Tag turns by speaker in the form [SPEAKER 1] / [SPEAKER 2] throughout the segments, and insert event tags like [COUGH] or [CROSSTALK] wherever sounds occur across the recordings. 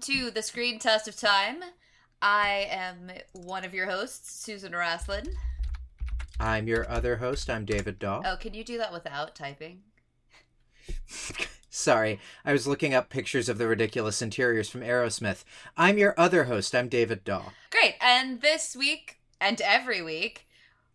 [SPEAKER 1] to the Screen Test of Time. I am one of your hosts, Susan Raslin.
[SPEAKER 2] I'm your other host. I'm David Daw.
[SPEAKER 1] Oh, can you do that without typing? [LAUGHS]
[SPEAKER 2] Sorry, I was looking up pictures of the ridiculous interiors from Arrowsmith. I'm your other host. I'm David Daw.
[SPEAKER 1] Great. And this week, and every week,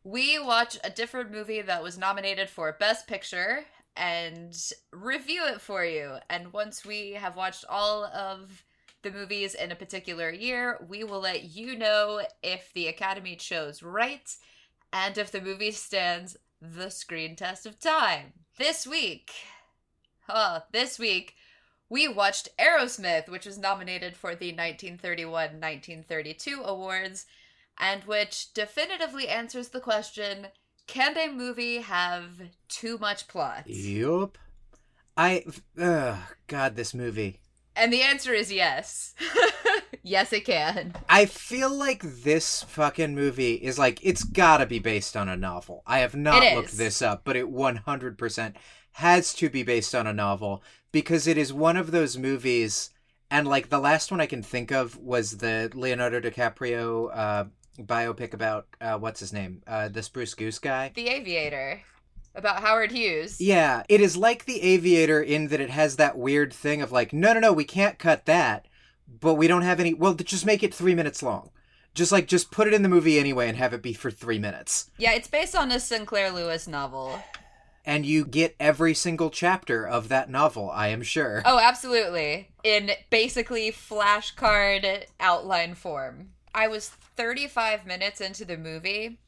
[SPEAKER 1] we watch a different movie that was nominated for Best Picture and review it for you. And once we have watched all of the movies in a particular year, we will let you know if the Academy chose right and if the movie stands the screen test of time. This week, uh, this week, we watched Arrowsmith, which was nominated for the 1931 1932 awards, and which definitively answers the question can a movie have too much plot?
[SPEAKER 2] Yup. I. Ugh, God, this movie.
[SPEAKER 1] And the answer is yes. [LAUGHS] yes, it can.
[SPEAKER 2] I feel like this fucking movie is like, it's gotta be based on a novel. I have not
[SPEAKER 1] It
[SPEAKER 2] looked
[SPEAKER 1] is.
[SPEAKER 2] this up, but it 100% has to be based on a novel because it is one of those movies. And like the last one I can think of was the Leonardo DiCaprio uh, biopic about, uh, what's his name? Uh, the Spruce Goose guy.
[SPEAKER 1] The Aviator about Howard Hughes.
[SPEAKER 2] Yeah, it is like the Aviator in that it has that weird thing of like, no, no, no, we can't cut that, but we don't have any. Well, just make it three minutes long. Just like, just put it in the movie anyway and have it be for three minutes.
[SPEAKER 1] Yeah, it's based on a Sinclair Lewis novel.
[SPEAKER 2] And you get every single chapter of that novel, I am sure.
[SPEAKER 1] Oh, absolutely. In basically flashcard outline form. I was 35 minutes into the movie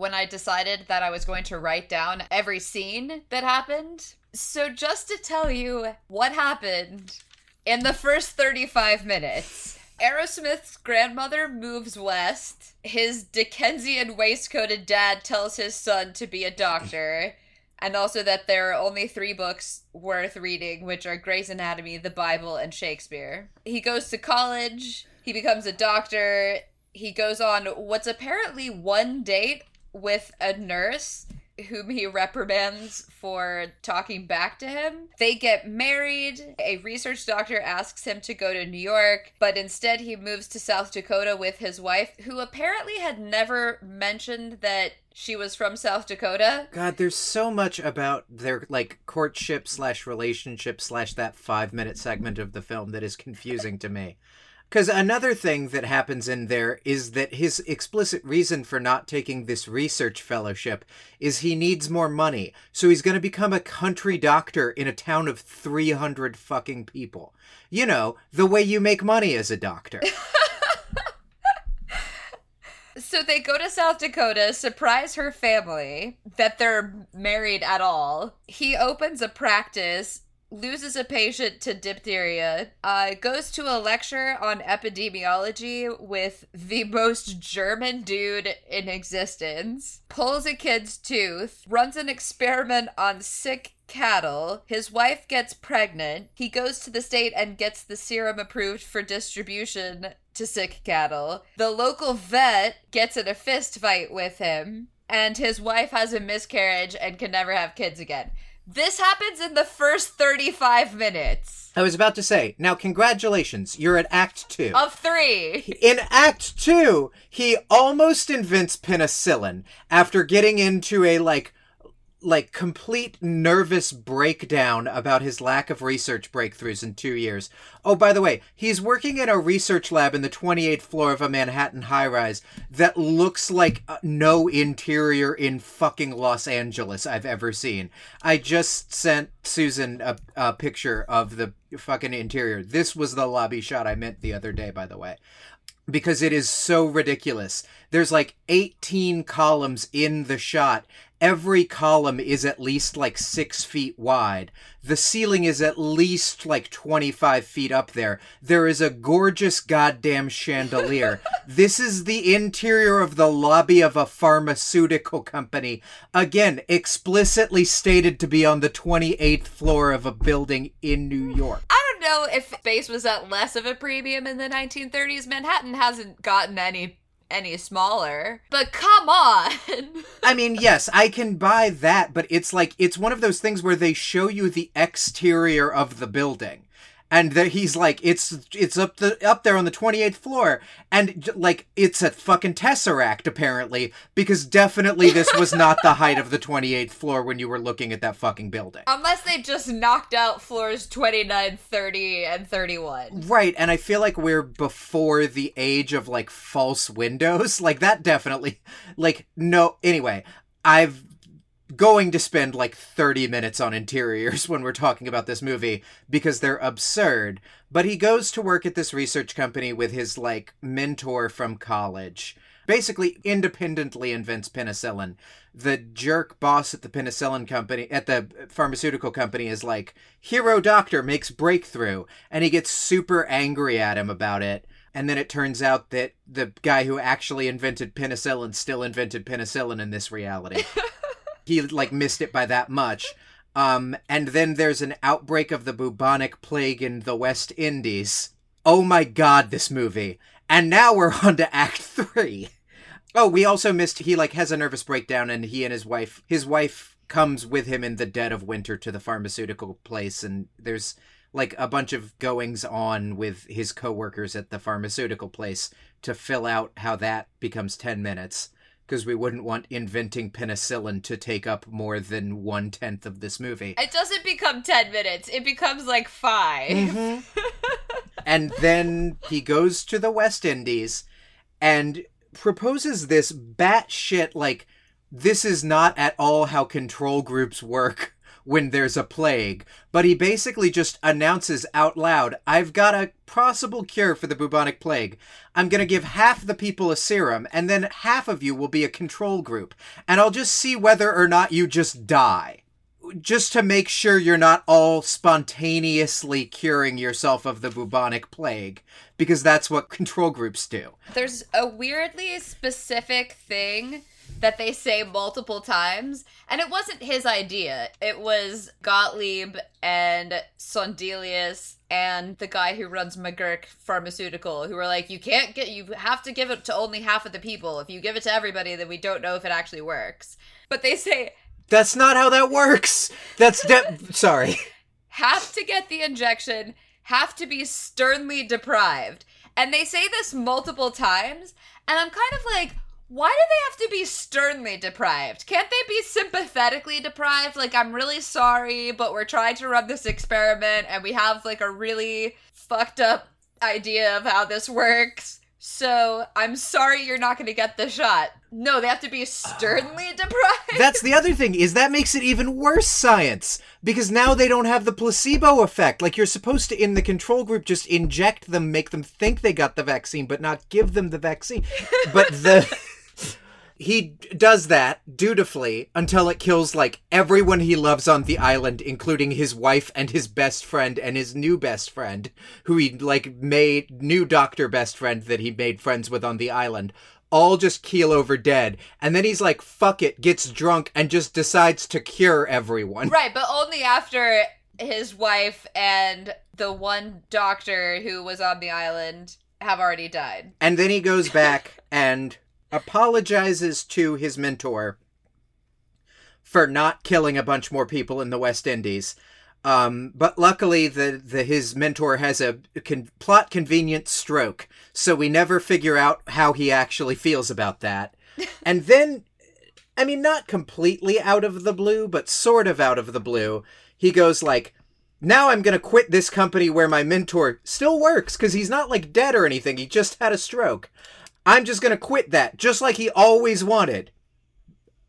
[SPEAKER 1] when I decided that I was going to write down every scene that happened. So, just to tell you what happened in the first 35 minutes. Arrowsmith's grandmother moves west. His Dickensian waistcoated dad tells his son to be a doctor. And also that there are only three books worth reading, which are Grey's Anatomy, the Bible, and Shakespeare. He goes to college. He becomes a doctor. He goes on what's apparently one date with a nurse whom he reprimands for talking back to him. They get married. A research doctor asks him to go to New York, but instead he moves to South Dakota with his wife, who apparently had never mentioned that she was from South Dakota.
[SPEAKER 2] God, there's so much about their like courtship slash relationship slash that five minute segment of the film that is confusing to me. Because another thing that happens in there is that his explicit reason for not taking this research fellowship is he needs more money. So he's going to become a country doctor in a town of 300 fucking people. You know, the way you make money as a doctor. [LAUGHS]
[SPEAKER 1] So they go to South Dakota, surprise her family that they're married at all. He opens a practice, loses a patient to diphtheria, uh, goes to a lecture on epidemiology with the most German dude in existence, pulls a kid's tooth, runs an experiment on sick cattle. His wife gets pregnant. He goes to the state and gets the serum approved for distribution to sick cattle. The local vet gets in a fist fight with him, and his wife has a miscarriage and can never have kids again. This happens in the first 35 minutes
[SPEAKER 2] I was about to say, now congratulations, you're at Act 2.
[SPEAKER 1] of three.
[SPEAKER 2] In Act 2, he almost invents penicillin after getting into a like like complete nervous breakdown about his lack of research breakthroughs in 2 years. Oh, by the way, he's working in a research lab in the 28th floor of a Manhattan high-rise that looks like uh, no interior in fucking Los Angeles I've ever seen. I just sent Susan a, a picture of the fucking interior. This was the lobby shot I meant the other day, by the way because it is so ridiculous. There's like 18 columns in the shot. Every column is at least like six feet wide. The ceiling is at least like 25 feet up there. There is a gorgeous goddamn chandelier. [LAUGHS] this is the interior of the lobby of a pharmaceutical company. Again, explicitly stated to be on the 28th floor of a building in New York.
[SPEAKER 1] I don't know if space was at less of a premium in the 1930s. Manhattan hasn't gotten any any smaller. But come on. [LAUGHS]
[SPEAKER 2] I mean, yes, I can buy that, but it's like it's one of those things where they show you the exterior of the building. And he's like it's it's up the up there on the 28th floor. And like it's a fucking tesseract apparently because definitely this was not the height of the 28th floor when you were looking at that fucking building.
[SPEAKER 1] Unless they just knocked out floors 29, 30, and 31.
[SPEAKER 2] right and i feel like we're before the age of like false windows. [LAUGHS] Like that definitely like no anyway i've going to spend like 30 minutes on interiors [LAUGHS] when we're talking about this movie because they're absurd. But he goes to work at this research company with his like mentor from college. Basically, independently invents penicillin. The jerk boss at the penicillin company, at the pharmaceutical company, is like, hero doctor makes breakthrough. And he gets super angry at him about it. And then it turns out that the guy who actually invented penicillin still invented penicillin in this reality [LAUGHS] he like missed it by that much. Um, and then there's an outbreak of the bubonic plague in the West Indies. Oh my god, this movie. And now we're on to Act Three. Oh, we also missed he like has a nervous breakdown and he and his wife his wife comes with him in the dead of winter to the pharmaceutical place and there's like a bunch of goings on with his coworkers at the pharmaceutical place to fill out how that becomes 10 minutes because we wouldn't want inventing penicillin to take up more than one tenth of this movie.
[SPEAKER 1] It doesn't become 10 minutes, it becomes like 5. Mm-hmm. [LAUGHS]
[SPEAKER 2] and then he goes to the West Indies and proposes this batshit like this is not at all how control groups work when there's a plague, but he basically just announces out loud, I've got a possible cure for the bubonic plague. I'm going to give half the people a serum, and then half of you will be a control group, and I'll just see whether or not you just die. Just to make sure you're not all spontaneously curing yourself of the bubonic plague, because that's what control groups do.
[SPEAKER 1] There's a weirdly specific thing that they say multiple times, and it wasn't his idea. It was Gottlieb and Sondelius and the guy who runs McGurk Pharmaceutical, who were like, "You can't get, you have to give it to only half of the people. If you give it to everybody, then we don't know if it actually works." But they say
[SPEAKER 2] That's not how that works. That's de- [LAUGHS] sorry.
[SPEAKER 1] have to get the injection, have to be sternly deprived. And they say this multiple times, and I'm kind of like, why do they have to be sternly deprived? Can't they be sympathetically deprived? Like, I'm really sorry, but we're trying to run this experiment, and we have like a really fucked up idea of how this works. So I'm sorry you're not going to get the shot. No, they have to be sternly [SIGHS] deprived.
[SPEAKER 2] That's the other thing is that makes it even worse science because now they don't have the placebo effect. Like you're supposed to in the control group just inject them, make them think they got the vaccine but not give them the vaccine. But the [LAUGHS] he does that dutifully until it kills like everyone he loves on the island including his wife and his best friend and his new best friend who he like made new doctor best friend that he made friends with on the island all just keel over dead and then he's like fuck it gets drunk and just decides to cure everyone
[SPEAKER 1] Right, but only after his wife and the one doctor who was on the island have already died.
[SPEAKER 2] and then he goes back [LAUGHS] and apologizes to his mentor for not killing a bunch more people in the West Indies. Um, but luckily, the, the his mentor has a con- plot convenient stroke, so we never figure out how he actually feels about that. [LAUGHS] and then, I mean, not completely out of the blue, but sort of out of the blue, he goes like, "Now I'm gonna quit this company where my mentor still works because he's not like dead or anything. He just had a stroke. I'm just gonna quit that, just like he always wanted."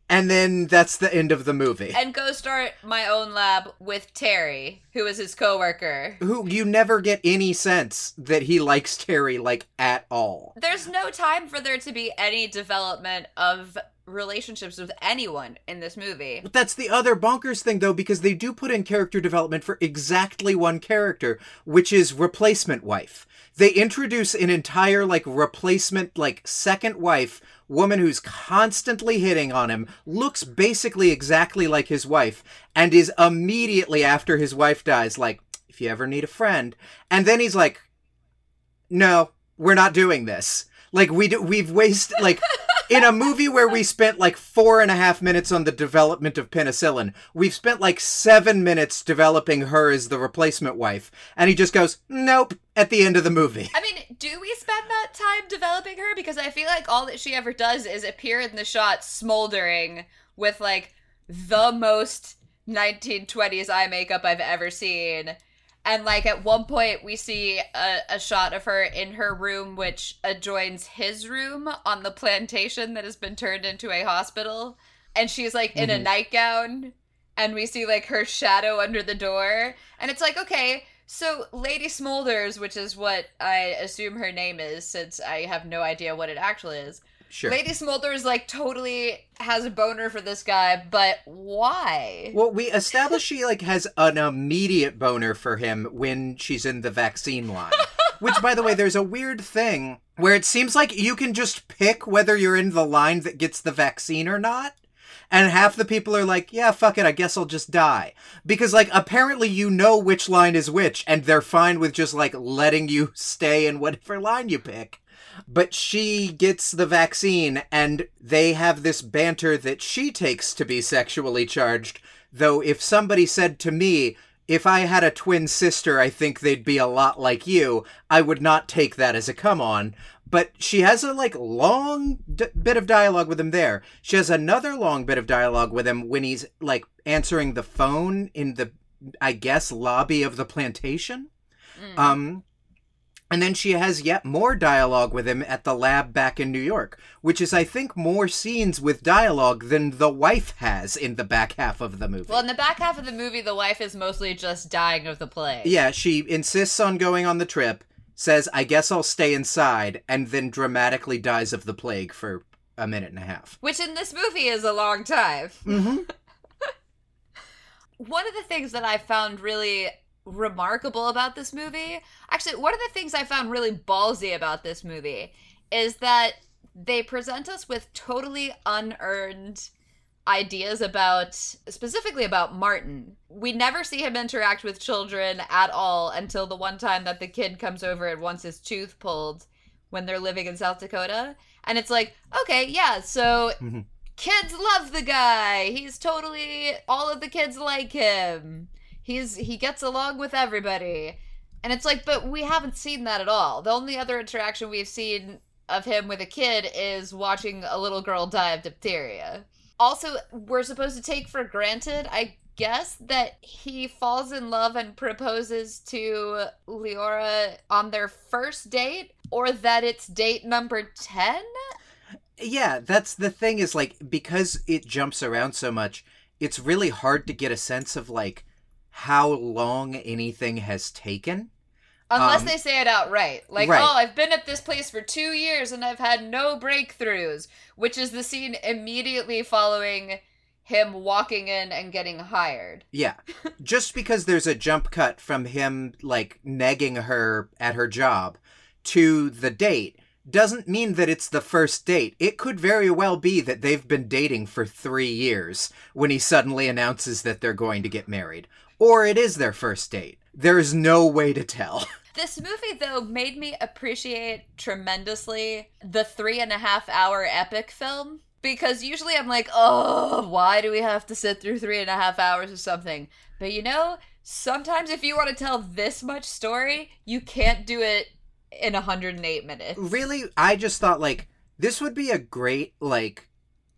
[SPEAKER 2] And then that's the end of the movie.
[SPEAKER 1] And go start my own lab with Terry, who is his coworker.
[SPEAKER 2] who you never get any sense that he likes Terry like at all.
[SPEAKER 1] There's no time for there to be any development of relationships with anyone in this movie.
[SPEAKER 2] But that's the other bonkers thing though because they do put in character development for exactly one character, which is replacement wife. They introduce an entire like replacement like second wife woman who's constantly hitting on him, looks basically exactly like his wife and is immediately after his wife dies like if you ever need a friend. And then he's like no, we're not doing this. Like we we've wasted like in a movie where we spent like four and a half minutes on the development of penicillin, we've spent like seven minutes developing her as the replacement wife, and he just goes, "Nope." At the end of the movie,
[SPEAKER 1] I mean, do we spend that time developing her? Because I feel like all that she ever does is appear in the shot smoldering with like the most 1920s eye makeup I've ever seen. And like at one point, we see a, a shot of her in her room, which adjoins his room on the plantation that has been turned into a hospital. And she's like in a mm-hmm. nightgown, and we see like her shadow under the door. And it's like, okay, so Lady Smolders, which is what I assume her name is, since I have no idea what it actually is.
[SPEAKER 2] Sure.
[SPEAKER 1] Lady Smolders like totally has a boner for this guy, but why?
[SPEAKER 2] Well, we established she like has an immediate boner for him when she's in the vaccine line. [LAUGHS] Which, by the way, there's a weird thing where it seems like you can just pick whether you're in the line that gets the vaccine or not. And half the people are like, yeah, fuck it, I guess I'll just die. Because, like, apparently you know which line is which, and they're fine with just, like, letting you [LAUGHS] stay in whatever line you pick. But she gets the vaccine, and they have this banter that she takes to be sexually charged. Though, if somebody said to me, if I had a twin sister, I think they'd be a lot like you, I would not take that as a come on. But she has a like long d- bit of dialogue with him there. She has another long bit of dialogue with him when he's like answering the phone in the, I guess, lobby of the plantation. Um, and then she has yet more dialogue with him at the lab back in New York, which is, I think, more scenes with dialogue than the wife has in the back half of the movie.
[SPEAKER 1] Well, in the back half of the movie, the wife is mostly just dying of the plague.
[SPEAKER 2] yeah, she insists on going on the trip, says, I guess I'll stay inside, and then dramatically dies of the plague for a minute and a half.
[SPEAKER 1] Which in this movie is a long time.
[SPEAKER 2] Mm-hmm. [LAUGHS]
[SPEAKER 1] One of the things that I found really remarkable about this movie, actually, one of the things I found really ballsy about this movie is that they present us with totally unearned ideas about specifically about Martin. We never see him interact with children at all until the one time that the kid comes over and wants his tooth pulled when they're living in South Dakota. And it's like, okay, yeah, so
[SPEAKER 2] Mhm.
[SPEAKER 1] kids love the guy. He's totally all of the kids like him. He's he gets along with everybody. And it's like, but we haven't seen that at all. The only other interaction we've seen of him with a kid is watching a little girl die of diphtheria. Also, we're supposed to take for granted, I guess, that he falls in love and proposes to Leora on their first date, or that it's date number 10?
[SPEAKER 2] Yeah, that's the thing is like because it jumps around so much, it's really hard to get a sense of like how long anything has taken.
[SPEAKER 1] Unless
[SPEAKER 2] Um,
[SPEAKER 1] they say it outright. Like,
[SPEAKER 2] right.
[SPEAKER 1] oh, I've been at this place for two years and I've had no breakthroughs, which is the scene immediately following him walking in and getting hired.
[SPEAKER 2] Yeah. [LAUGHS] Just because there's a jump cut from him like negging her at her job to the date doesn't mean that it's the first date. It could very well be that they've been dating for 3 years when he suddenly announces that they're going to get married. Or it is their first date. There's no way to tell. [LAUGHS]
[SPEAKER 1] This movie, though, made me appreciate tremendously the three and a half hour epic film. Because usually I'm like, oh, why do we have to sit through three and a half hours or something? But you know, sometimes if you want to tell this much story, you can't do it in 108 minutes.
[SPEAKER 2] really i just thought like this would be a great like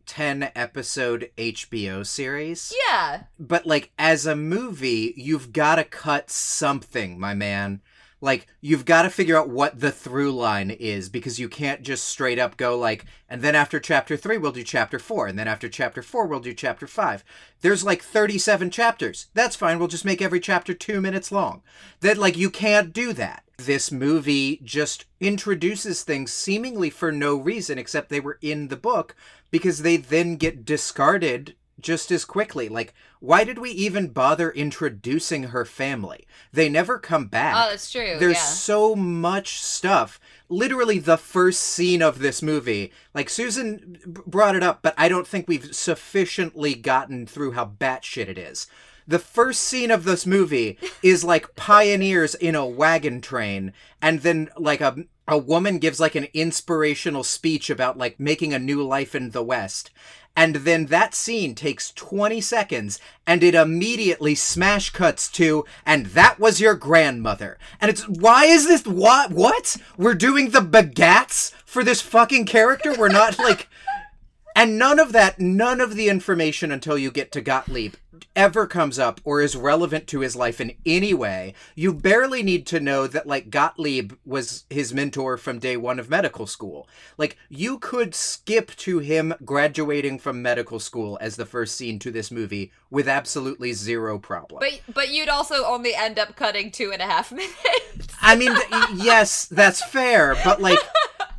[SPEAKER 2] 10 episode hbo series
[SPEAKER 1] Yeah.
[SPEAKER 2] but like as a movie you've got to cut something my man like you've got to figure out what the through line is because you can't just straight up go like and then after chapter 3 we'll do chapter 4 and then after chapter 4 we'll do chapter 5 there's like 37 chapters. That's fine we'll just make every chapter 2 minutes long. That like you can't do that. This movie just introduces things seemingly for no reason except they were in the book because they then get discarded just as quickly. Like, why did we even bother introducing her family? They never come back.
[SPEAKER 1] Oh, that's true.
[SPEAKER 2] There's
[SPEAKER 1] yeah.
[SPEAKER 2] so much stuff. Literally, the first scene of this movie, like Susan b- brought it up, but I don't think we've sufficiently gotten through how batshit it is. The first scene of this movie [LAUGHS] is like pioneers in a wagon train, and then like a a woman gives like an inspirational speech about like making a new life in the West. And then that scene takes 20 seconds and it immediately smash cuts to, and that was your grandmother. And it's, why is this, what, what? We're doing the bagats for this fucking character? We're not like, [LAUGHS] and none of that, none of the information until you get to Gottlieb ever comes up or is relevant to his life in any way. You barely need to know that, like, Gottlieb was his mentor from day one of medical school. Like, you could skip to him graduating from medical school as the first scene to this movie with absolutely zero problem.
[SPEAKER 1] But but you'd also only end up cutting two and a half [LAUGHS] minutes.
[SPEAKER 2] I mean, yes, that's fair, but, like,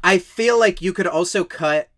[SPEAKER 2] I feel like you could also cut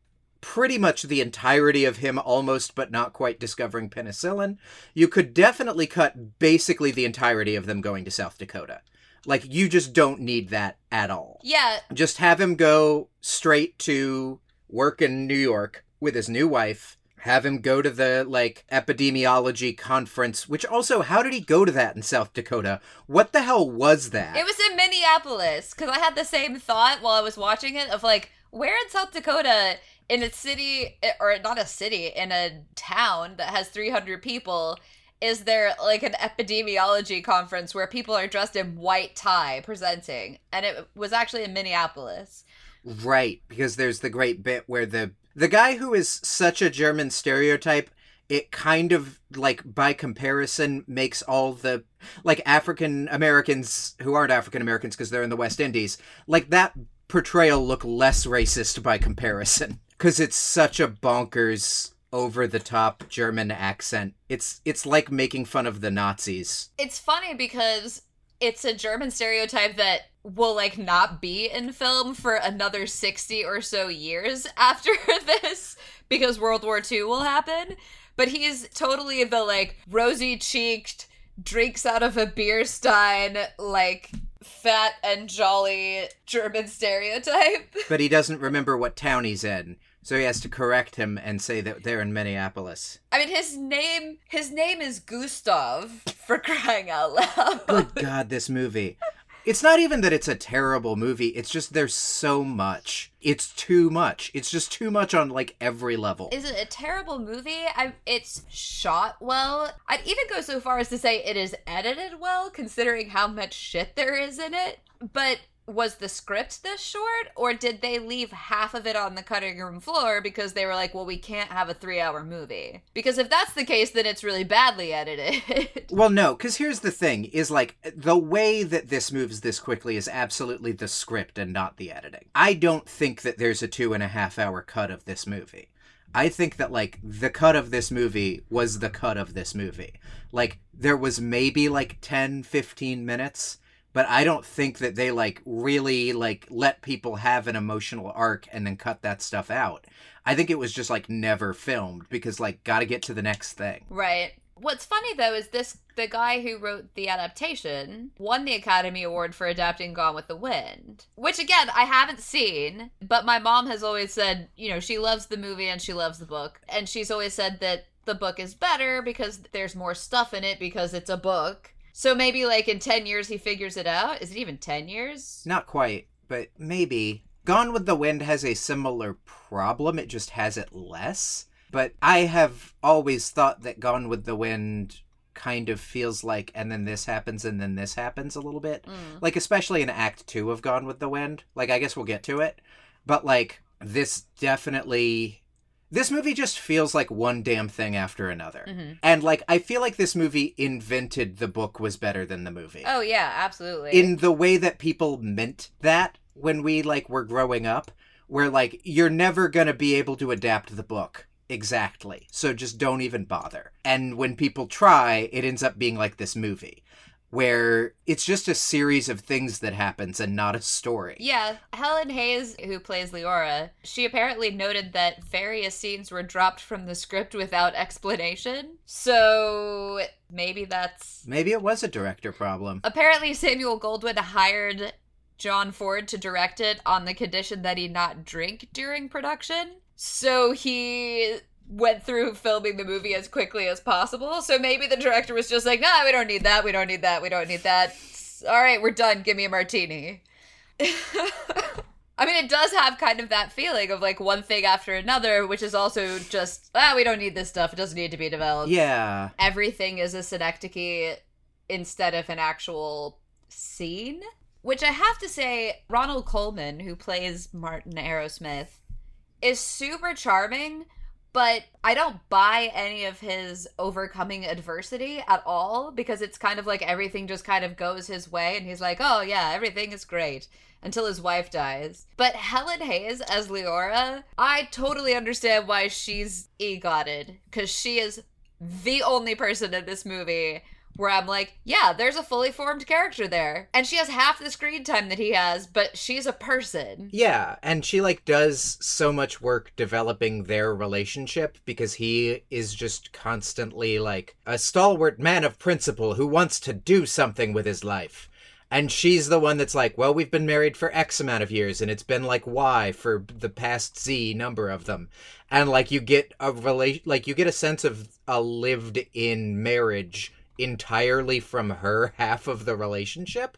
[SPEAKER 2] pretty much the entirety of him almost but not quite discovering penicillin. You could definitely cut basically the entirety of them going to South Dakota. Like you just don't need that at all.
[SPEAKER 1] Yeah,
[SPEAKER 2] Just have him go straight to work in New York with his new wife. Have him go to the like epidemiology conference, which also how did he go to that in South Dakota? What the hell was that?
[SPEAKER 1] it was in Minneapolis because I had the same thought while I was watching it of like, where in South Dakota, in a city or not a city, in a town that has 300 people, is there like an epidemiology conference where people are dressed in white tie presenting? And it was actually in Minneapolis.
[SPEAKER 2] Right, because there's the great bit where the the guy who is such a German stereotype, it kind of like by comparison makes all the like African Americans who aren't African Americans because they're in the West Indies, like that portrayal look less racist by comparison [LAUGHS] because it's such a bonkers over the top German accent. It's it's like making fun of the Nazis.
[SPEAKER 1] It's funny because it's a German stereotype that will like not be in film for another 60 or so years [LAUGHS] after this because World War II will happen. But he's totally the like rosy cheeked, drinks out of a beer stein, like fat and jolly German stereotype. [LAUGHS]
[SPEAKER 2] But he doesn't remember what town he's in. So he has to correct him and say that they're in Minneapolis.
[SPEAKER 1] I mean his name his name is Gustav for crying out loud.
[SPEAKER 2] Good [LAUGHS] God, this movie. It's not even that it's a terrible movie. It's just there's so much. It's too much. It's just too much on like every level.
[SPEAKER 1] Is it a terrible movie? I, it's shot well. I'd even go so far as to say it is edited well, considering how much shit there is in it. But was the script this short, or did they leave half of it on the cutting room floor because they were like, well, we can't have a three hour movie? Because if that's the case, then it's really badly edited. [LAUGHS]
[SPEAKER 2] Well, no, because here's the thing: is like the way that this moves this quickly is absolutely the script and not the editing. I don't think that there's a two and a half hour cut of this movie. I think that like the cut of this movie was the cut of this movie. Like there was maybe like 10 15 minutes, but I don't think that they like really like let people have an emotional arc and then cut that stuff out. I think it was just like never filmed because like got to get to the next thing.
[SPEAKER 1] Right. What's funny though is this the guy who wrote the adaptation won the Academy Award for adapting Gone with the Wind. Which again, I haven't seen, but my mom has always said, you know, she loves the movie and she loves the book. And she's always said that the book is better because there's more stuff in it because it's a book. So maybe like in 10 years he figures it out. Is it even 10 years?
[SPEAKER 2] Not quite, but maybe. Gone with the Wind has a similar problem, it just has it less. But I have always thought that Gone with the Wind kind of feels like, and then this happens, and then this happens a little bit.
[SPEAKER 1] Mm.
[SPEAKER 2] Like, especially in Act 2 of Gone with the Wind. Like, I guess we'll get to it. But, like, this definitely. This movie just feels like one damn thing after another.
[SPEAKER 1] Mhm.
[SPEAKER 2] And, like, I feel like this movie invented the book was better than the movie
[SPEAKER 1] Oh yeah, absolutely.
[SPEAKER 2] in the way that people meant that when we like were growing up where like you're never going to be able to adapt the book exactly so just don't even bother and when people try it ends up being like this movie where it's just a series of things that happens and not a story
[SPEAKER 1] Yeah, Helen Hayes, who plays Leora, she apparently noted that various scenes were dropped from the script without explanation. So maybe that's.
[SPEAKER 2] maybe it was a director problem
[SPEAKER 1] Apparently, Samuel Goldwyn hired John Ford to direct it on the condition that he not drink during production. So he went through filming the movie as quickly as possible. So maybe the director was just like, nah, we don't need that. We don't need that. We don't need that. All right, we're done. Give me a martini. [LAUGHS] I mean, it does have kind of that feeling of like one thing after another, which is also just, ah, we don't need this stuff. It doesn't need to be developed.
[SPEAKER 2] Yeah.
[SPEAKER 1] Everything is a synecdoche instead of an actual scene. Which I have to say, Ronald Colman, who plays Martin Arrowsmith, is super charming, but I don't buy any of his overcoming adversity at all because it's kind of like everything just kind of goes his way and he's like, oh yeah, everything is great until his wife dies. But Helen Hayes as Leora, I totally understand why she's egotted because she is the only person in this movie where I'm like, yeah, there's a fully formed character there. And she has half the screen time that he has, but she's a person.
[SPEAKER 2] Yeah, and she like does so much work developing their relationship because he is just constantly like a stalwart man of principle who wants to do something with his life. And she's the one that's like, well, we've been married for X amount of years, and it's been like Y for the past Z number of them. And like you get a relation, like you get a sense of a lived in marriage entirely from her half of the relationship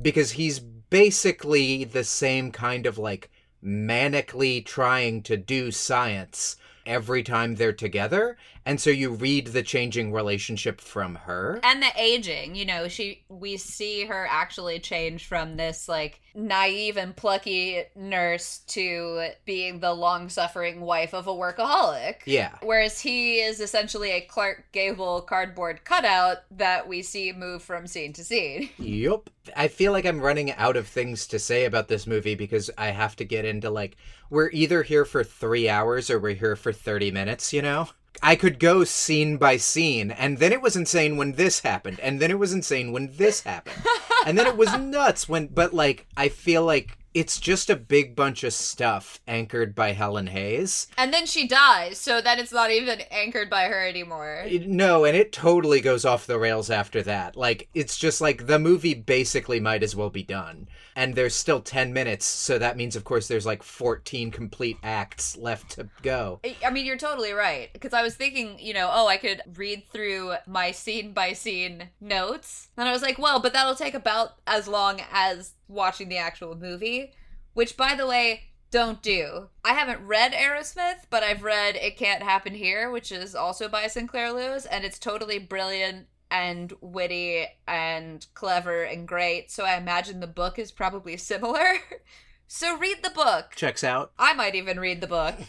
[SPEAKER 2] because he's basically the same kind of like manically trying to do science every time they're together and so you read the changing relationship from her?
[SPEAKER 1] And the aging you know she we see her actually change from this like naive and plucky nurse to being the long-suffering wife of a workaholic.
[SPEAKER 2] Yeah.
[SPEAKER 1] Whereas he is essentially a clark gable cardboard cutout that we see move from scene to scene. [LAUGHS]
[SPEAKER 2] Yep i feel like i'm running out of things to say about this movie because i have to get into like we're either here for three hours or we're here for 30 minutes you know I could go scene by scene, and then it was insane when this happened, and then it was insane when this happened, and then it was [LAUGHS] nuts when. But like, I feel like it's just a big bunch of stuff anchored by Helen Hayes.
[SPEAKER 1] And then she dies, so then it's not even anchored by her anymore.
[SPEAKER 2] No, and it totally goes off the rails after that. Like, it's just like the movie basically might as well be done. And there's still 10 minutes, so that means, of course, there's like 14 complete acts left to go.
[SPEAKER 1] I- mean, you're totally right. Because I was thinking, you know, oh, I could read through my scene by scene notes. And I was like, well, but that'll take about as long as watching the actual movie. Which, by the way, don't do. I haven't read Arrowsmith, but I've read It Can't Happen Here, which is also by Sinclair Lewis, and it's totally brilliant and witty and clever and great. So I imagine the book is probably similar. [LAUGHS] so read the book.
[SPEAKER 2] Checks out.
[SPEAKER 1] I might even read the book. [LAUGHS]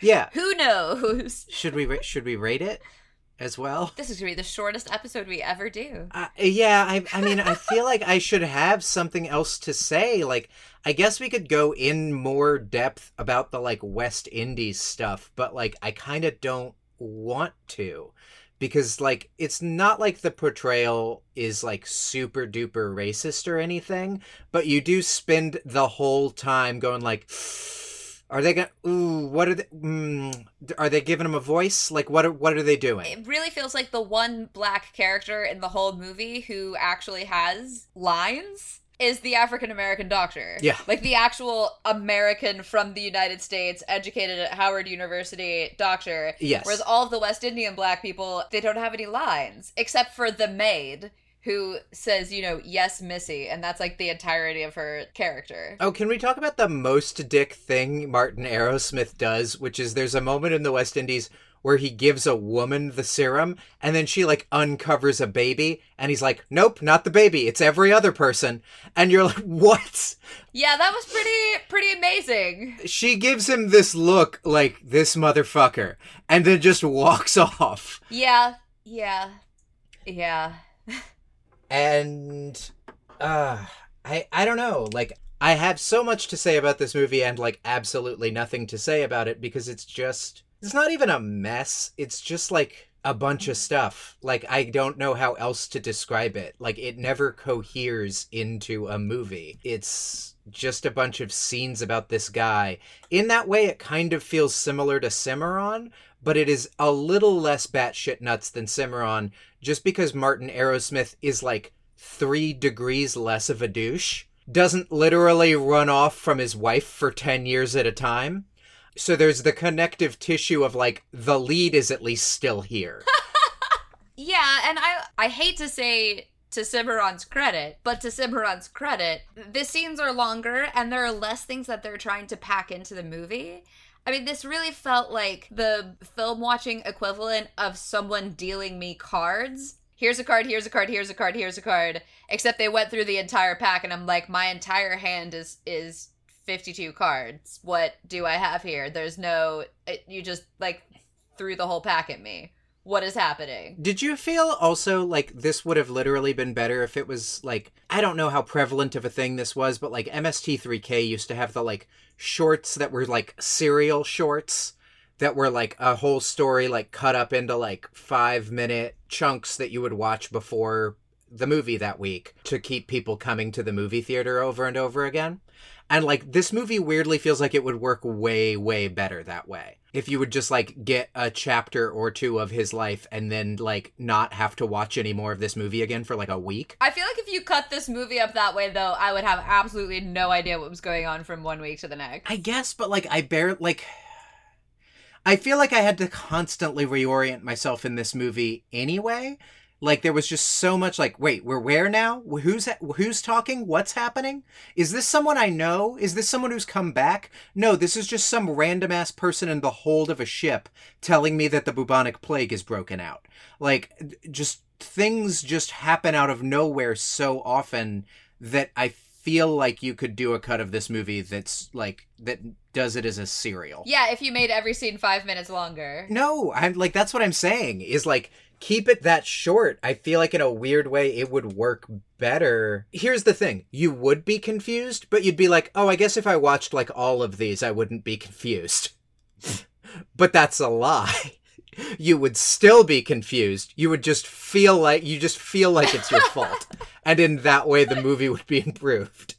[SPEAKER 2] Yeah.
[SPEAKER 1] Who knows? [LAUGHS]
[SPEAKER 2] Should we ra- should we rate it as well?
[SPEAKER 1] This is gonna be the shortest episode we ever do.
[SPEAKER 2] Uh, yeah, I I mean, I feel like I should have something else to say. Like, I guess we could go in more depth about the like West Indies stuff, but like I kind of don't want to because like it's not like the portrayal is like super duper racist or anything, but you do spend the whole time going like [SIGHS] are they gonna? Ooh, what are they? Mm, are they giving him a voice? Like, what? Are, what are they doing?
[SPEAKER 1] It really feels like the one black character in the whole movie who actually has lines is the African American doctor.
[SPEAKER 2] Yeah.
[SPEAKER 1] Like the actual American from the United States, educated at Howard University doctor.
[SPEAKER 2] Yes.
[SPEAKER 1] Whereas all of the West Indian black people, they don't have any lines, except for the maid. Who says, you know, yes, Missy, and that's like the entirety of her character.
[SPEAKER 2] Oh, can we talk about the most dick thing Martin Arrowsmith does, which is there's a moment in the West Indies where he gives a woman the serum and then she like uncovers a baby and he's like, "Nope, not the baby. It's every other person." And you're like, [LAUGHS] "What?"
[SPEAKER 1] Yeah, that was pretty pretty amazing.
[SPEAKER 2] She gives him this look like this motherfucker and then just walks [LAUGHS] off.
[SPEAKER 1] Yeah, yeah, yeah.
[SPEAKER 2] and uh i i don't know like i have so much to say about this movie and like absolutely nothing to say about it because it's just it's not even a mess it's just like a bunch of stuff. Like i don't know how else to describe it. Like it never coheres into a movie. It's just a bunch of scenes about this guy. In that way it kind of feels similar to cimarron but it is a little less batshit nuts than cimarron just because Martin Arrowsmith is like three degrees less of a douche, doesn't literally run off from his wife for 10 years at a time. So there's the connective tissue of like the lead is at least still here. [LAUGHS]
[SPEAKER 1] Yeah, and I I hate to say to Cimarron's credit, but to Cimarron's credit, the scenes are longer and there are less things that they're trying to pack into the movie. I mean, this really felt like the film watching equivalent of someone dealing me cards. Here's a card, here's a card, here's a card, here's a card. Except they went through the entire pack and I'm like, my entire hand is is 52 cards. What do I have here? There's no it, you just like threw the whole pack at me what is happening.
[SPEAKER 2] Did you feel also like this would have literally been better if it was like I don't know how prevalent of a thing this was, but like MST3K used to have the like shorts that were like serial shorts that were like a whole story like cut up into like 5 minute chunks that you would watch before the movie that week to keep people coming to the movie theater over and over again. And like this movie weirdly feels like it would work way, way better that way. If you would just like get a chapter or two of his life and then like not have to watch any more of this movie again for like a week.
[SPEAKER 1] I feel like if you cut this movie up that way though, I would have absolutely no idea what was going on from one week to the next.
[SPEAKER 2] I guess, but like I bear like I feel like I had to constantly reorient myself in this movie anyway like there was just so much like, wait, we're where now? Who's who's talking? What's happening? Is this someone I know? Is this someone who's come back? No, this is just some random ass person in the hold of a ship telling me that the bubonic plague is broken out. Like just things just happen out of nowhere so often that I feel like you could do a cut of this movie that's like that does it as a serial.
[SPEAKER 1] Yeah, if you made every scene 5 minutes longer.
[SPEAKER 2] No, I'm like that's what I'm saying is like keep it that short. I feel like in a weird way it would work better. Here's the thing you would be confused, but you'd be like, oh, I guess if I watched like all of these, I wouldn't be confused. [LAUGHS] but that's a lie. [LAUGHS] You would still be confused. You would just feel like you just feel like it's your [LAUGHS] fault. And in that way the movie would be improved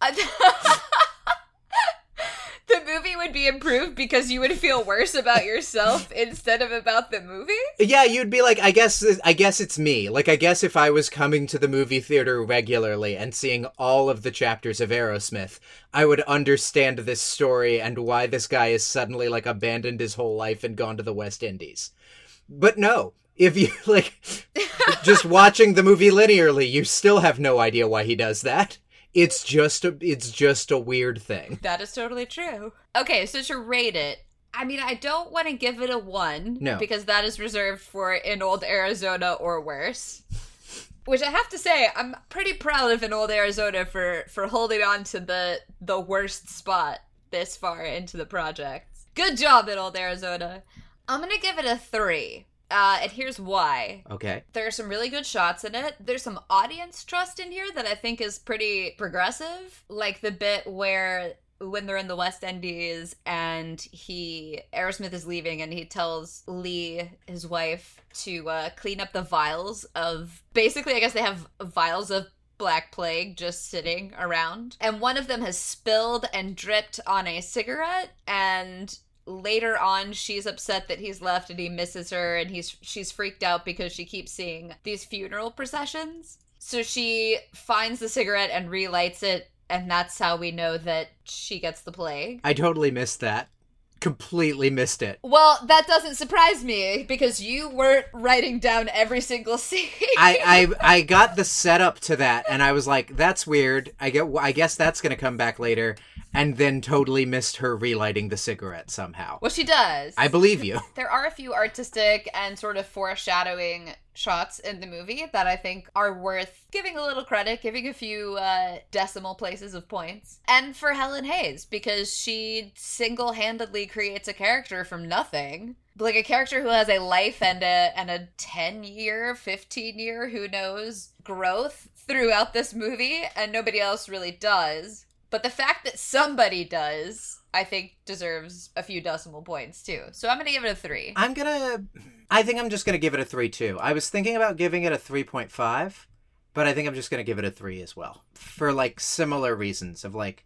[SPEAKER 1] would be improved because you would feel worse about yourself instead of about the movie?
[SPEAKER 2] Yeah, you'd be like, I guess I guess it's me. Like I guess if I was coming to the movie theater regularly and seeing all of the chapters of Arrowsmith, I would understand this story and why this guy has suddenly like abandoned his whole life and gone to the West Indies. But no, if you [LAUGHS] like just watching the movie linearly, you still have no idea why he does that. It's just a it's just a weird thing.
[SPEAKER 1] That is totally true. Okay, so to rate it, I mean, I don't want to give it a one.
[SPEAKER 2] No.
[SPEAKER 1] Because that is reserved for in old Arizona or worse. Which I have to say, I'm pretty proud of in old Arizona for for holding on to the the worst spot this far into the project. Good job, in old Arizona. I'm gonna give it a three. Uh, and here's why.
[SPEAKER 2] Okay.
[SPEAKER 1] There are some really good shots in it. There's some audience trust in here that I think is pretty progressive. Like the bit where when they're in the West Indies and he Arrowsmith is leaving and he tells Lee, his wife, to uh, clean up the vials of basically I guess they have vials of black plague just sitting around. And one of them has spilled and dripped on a cigarette and later on she's upset that he's left and he misses her and he's she's freaked out because she keeps seeing these funeral processions. So she finds the cigarette and relights it and that's how we know that she gets the plague.
[SPEAKER 2] I totally missed that. Completely missed it.
[SPEAKER 1] Well, that doesn't surprise me because you weren't writing down every single [LAUGHS] scene.
[SPEAKER 2] I, I I got the setup to that and I was like, that's weird. I get I guess that's going to come back later and then totally missed her relighting the cigarette somehow.
[SPEAKER 1] Well, she does.
[SPEAKER 2] I believe you. [LAUGHS]
[SPEAKER 1] There are a few artistic and sort of foreshadowing shots in the movie that I think are worth giving a little credit, giving a few uh, decimal places of points. And for Helen Hayes, because she single handedly creates a character from nothing. Like a character who has a life and a and a 10 year, 15 year, who knows, growth throughout this movie, and nobody else really does. But the fact that somebody does, I think, deserves a few decimal points too. So I'm gonna give it a three.
[SPEAKER 2] I'm gonna. I think I'm just gonna give it a three too. I was thinking about giving it a three point five, but I think I'm just gonna give it a three as well for like similar reasons of like.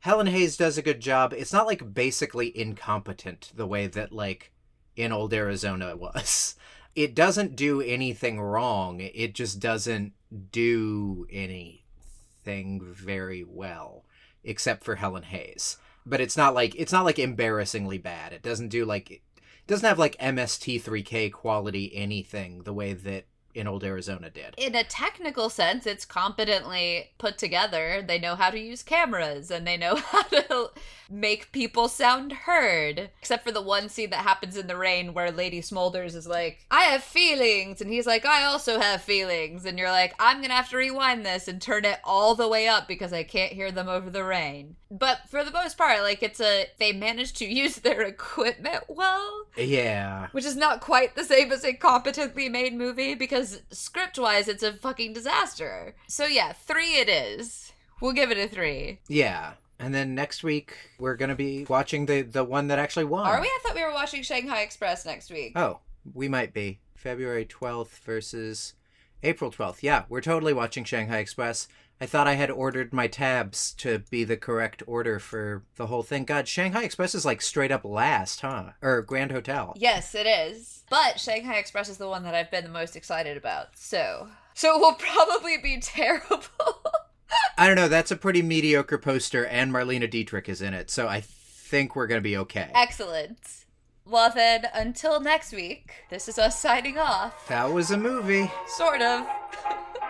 [SPEAKER 2] Helen Hayes does a good job. It's not like basically incompetent the way that like in old Arizona was. [LAUGHS] It doesn't do anything wrong. It just doesn't do anything very well except for Helen Hayes. But it's not like it's not like embarrassingly bad. It doesn't do like it doesn't have like MST3K quality anything the way that in old Arizona did.
[SPEAKER 1] In a technical sense, it's competently put together. They know how to use cameras and they know [LAUGHS] how to make people sound heard. Except for the one scene that happens in the rain where Lady Smolders is like, I have feelings. And he's like, I also have feelings. And you're like, I'm going to have to rewind this and turn it all the way up because I can't hear them over the rain. But for the most part, like, it's a, they managed to [LAUGHS] use their equipment well.
[SPEAKER 2] Yeah.
[SPEAKER 1] Which is not quite the same as a competently made movie because script wise, it's a fucking disaster. So yeah, three it is. We'll give it a three.
[SPEAKER 2] Yeah. And then next week we're gonna be watching the the one that actually won.
[SPEAKER 1] Are we? I thought we were watching Shanghai Express next week.
[SPEAKER 2] Oh, we might be February twelfth versus April twelfth. Yeah, we're totally watching Shanghai Express. I thought I had ordered my tabs to be the correct order for the whole thing. God, Shanghai Express is like straight up last, huh? Or Grand Hotel.
[SPEAKER 1] Yes, it is. But Shanghai Express is the one that I've been the most excited about. So, so it will probably be terrible. [LAUGHS]
[SPEAKER 2] I don't know. That's a pretty mediocre poster, and Marlene Dietrich is in it, so I think we're gonna be okay.
[SPEAKER 1] Excellent. Well then, until next week, this is us signing off.
[SPEAKER 2] That was a movie.
[SPEAKER 1] Sort of. [LAUGHS]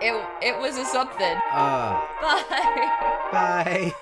[SPEAKER 1] it it was a something.
[SPEAKER 2] Uh. [LAUGHS]
[SPEAKER 1] Bye.
[SPEAKER 2] Bye.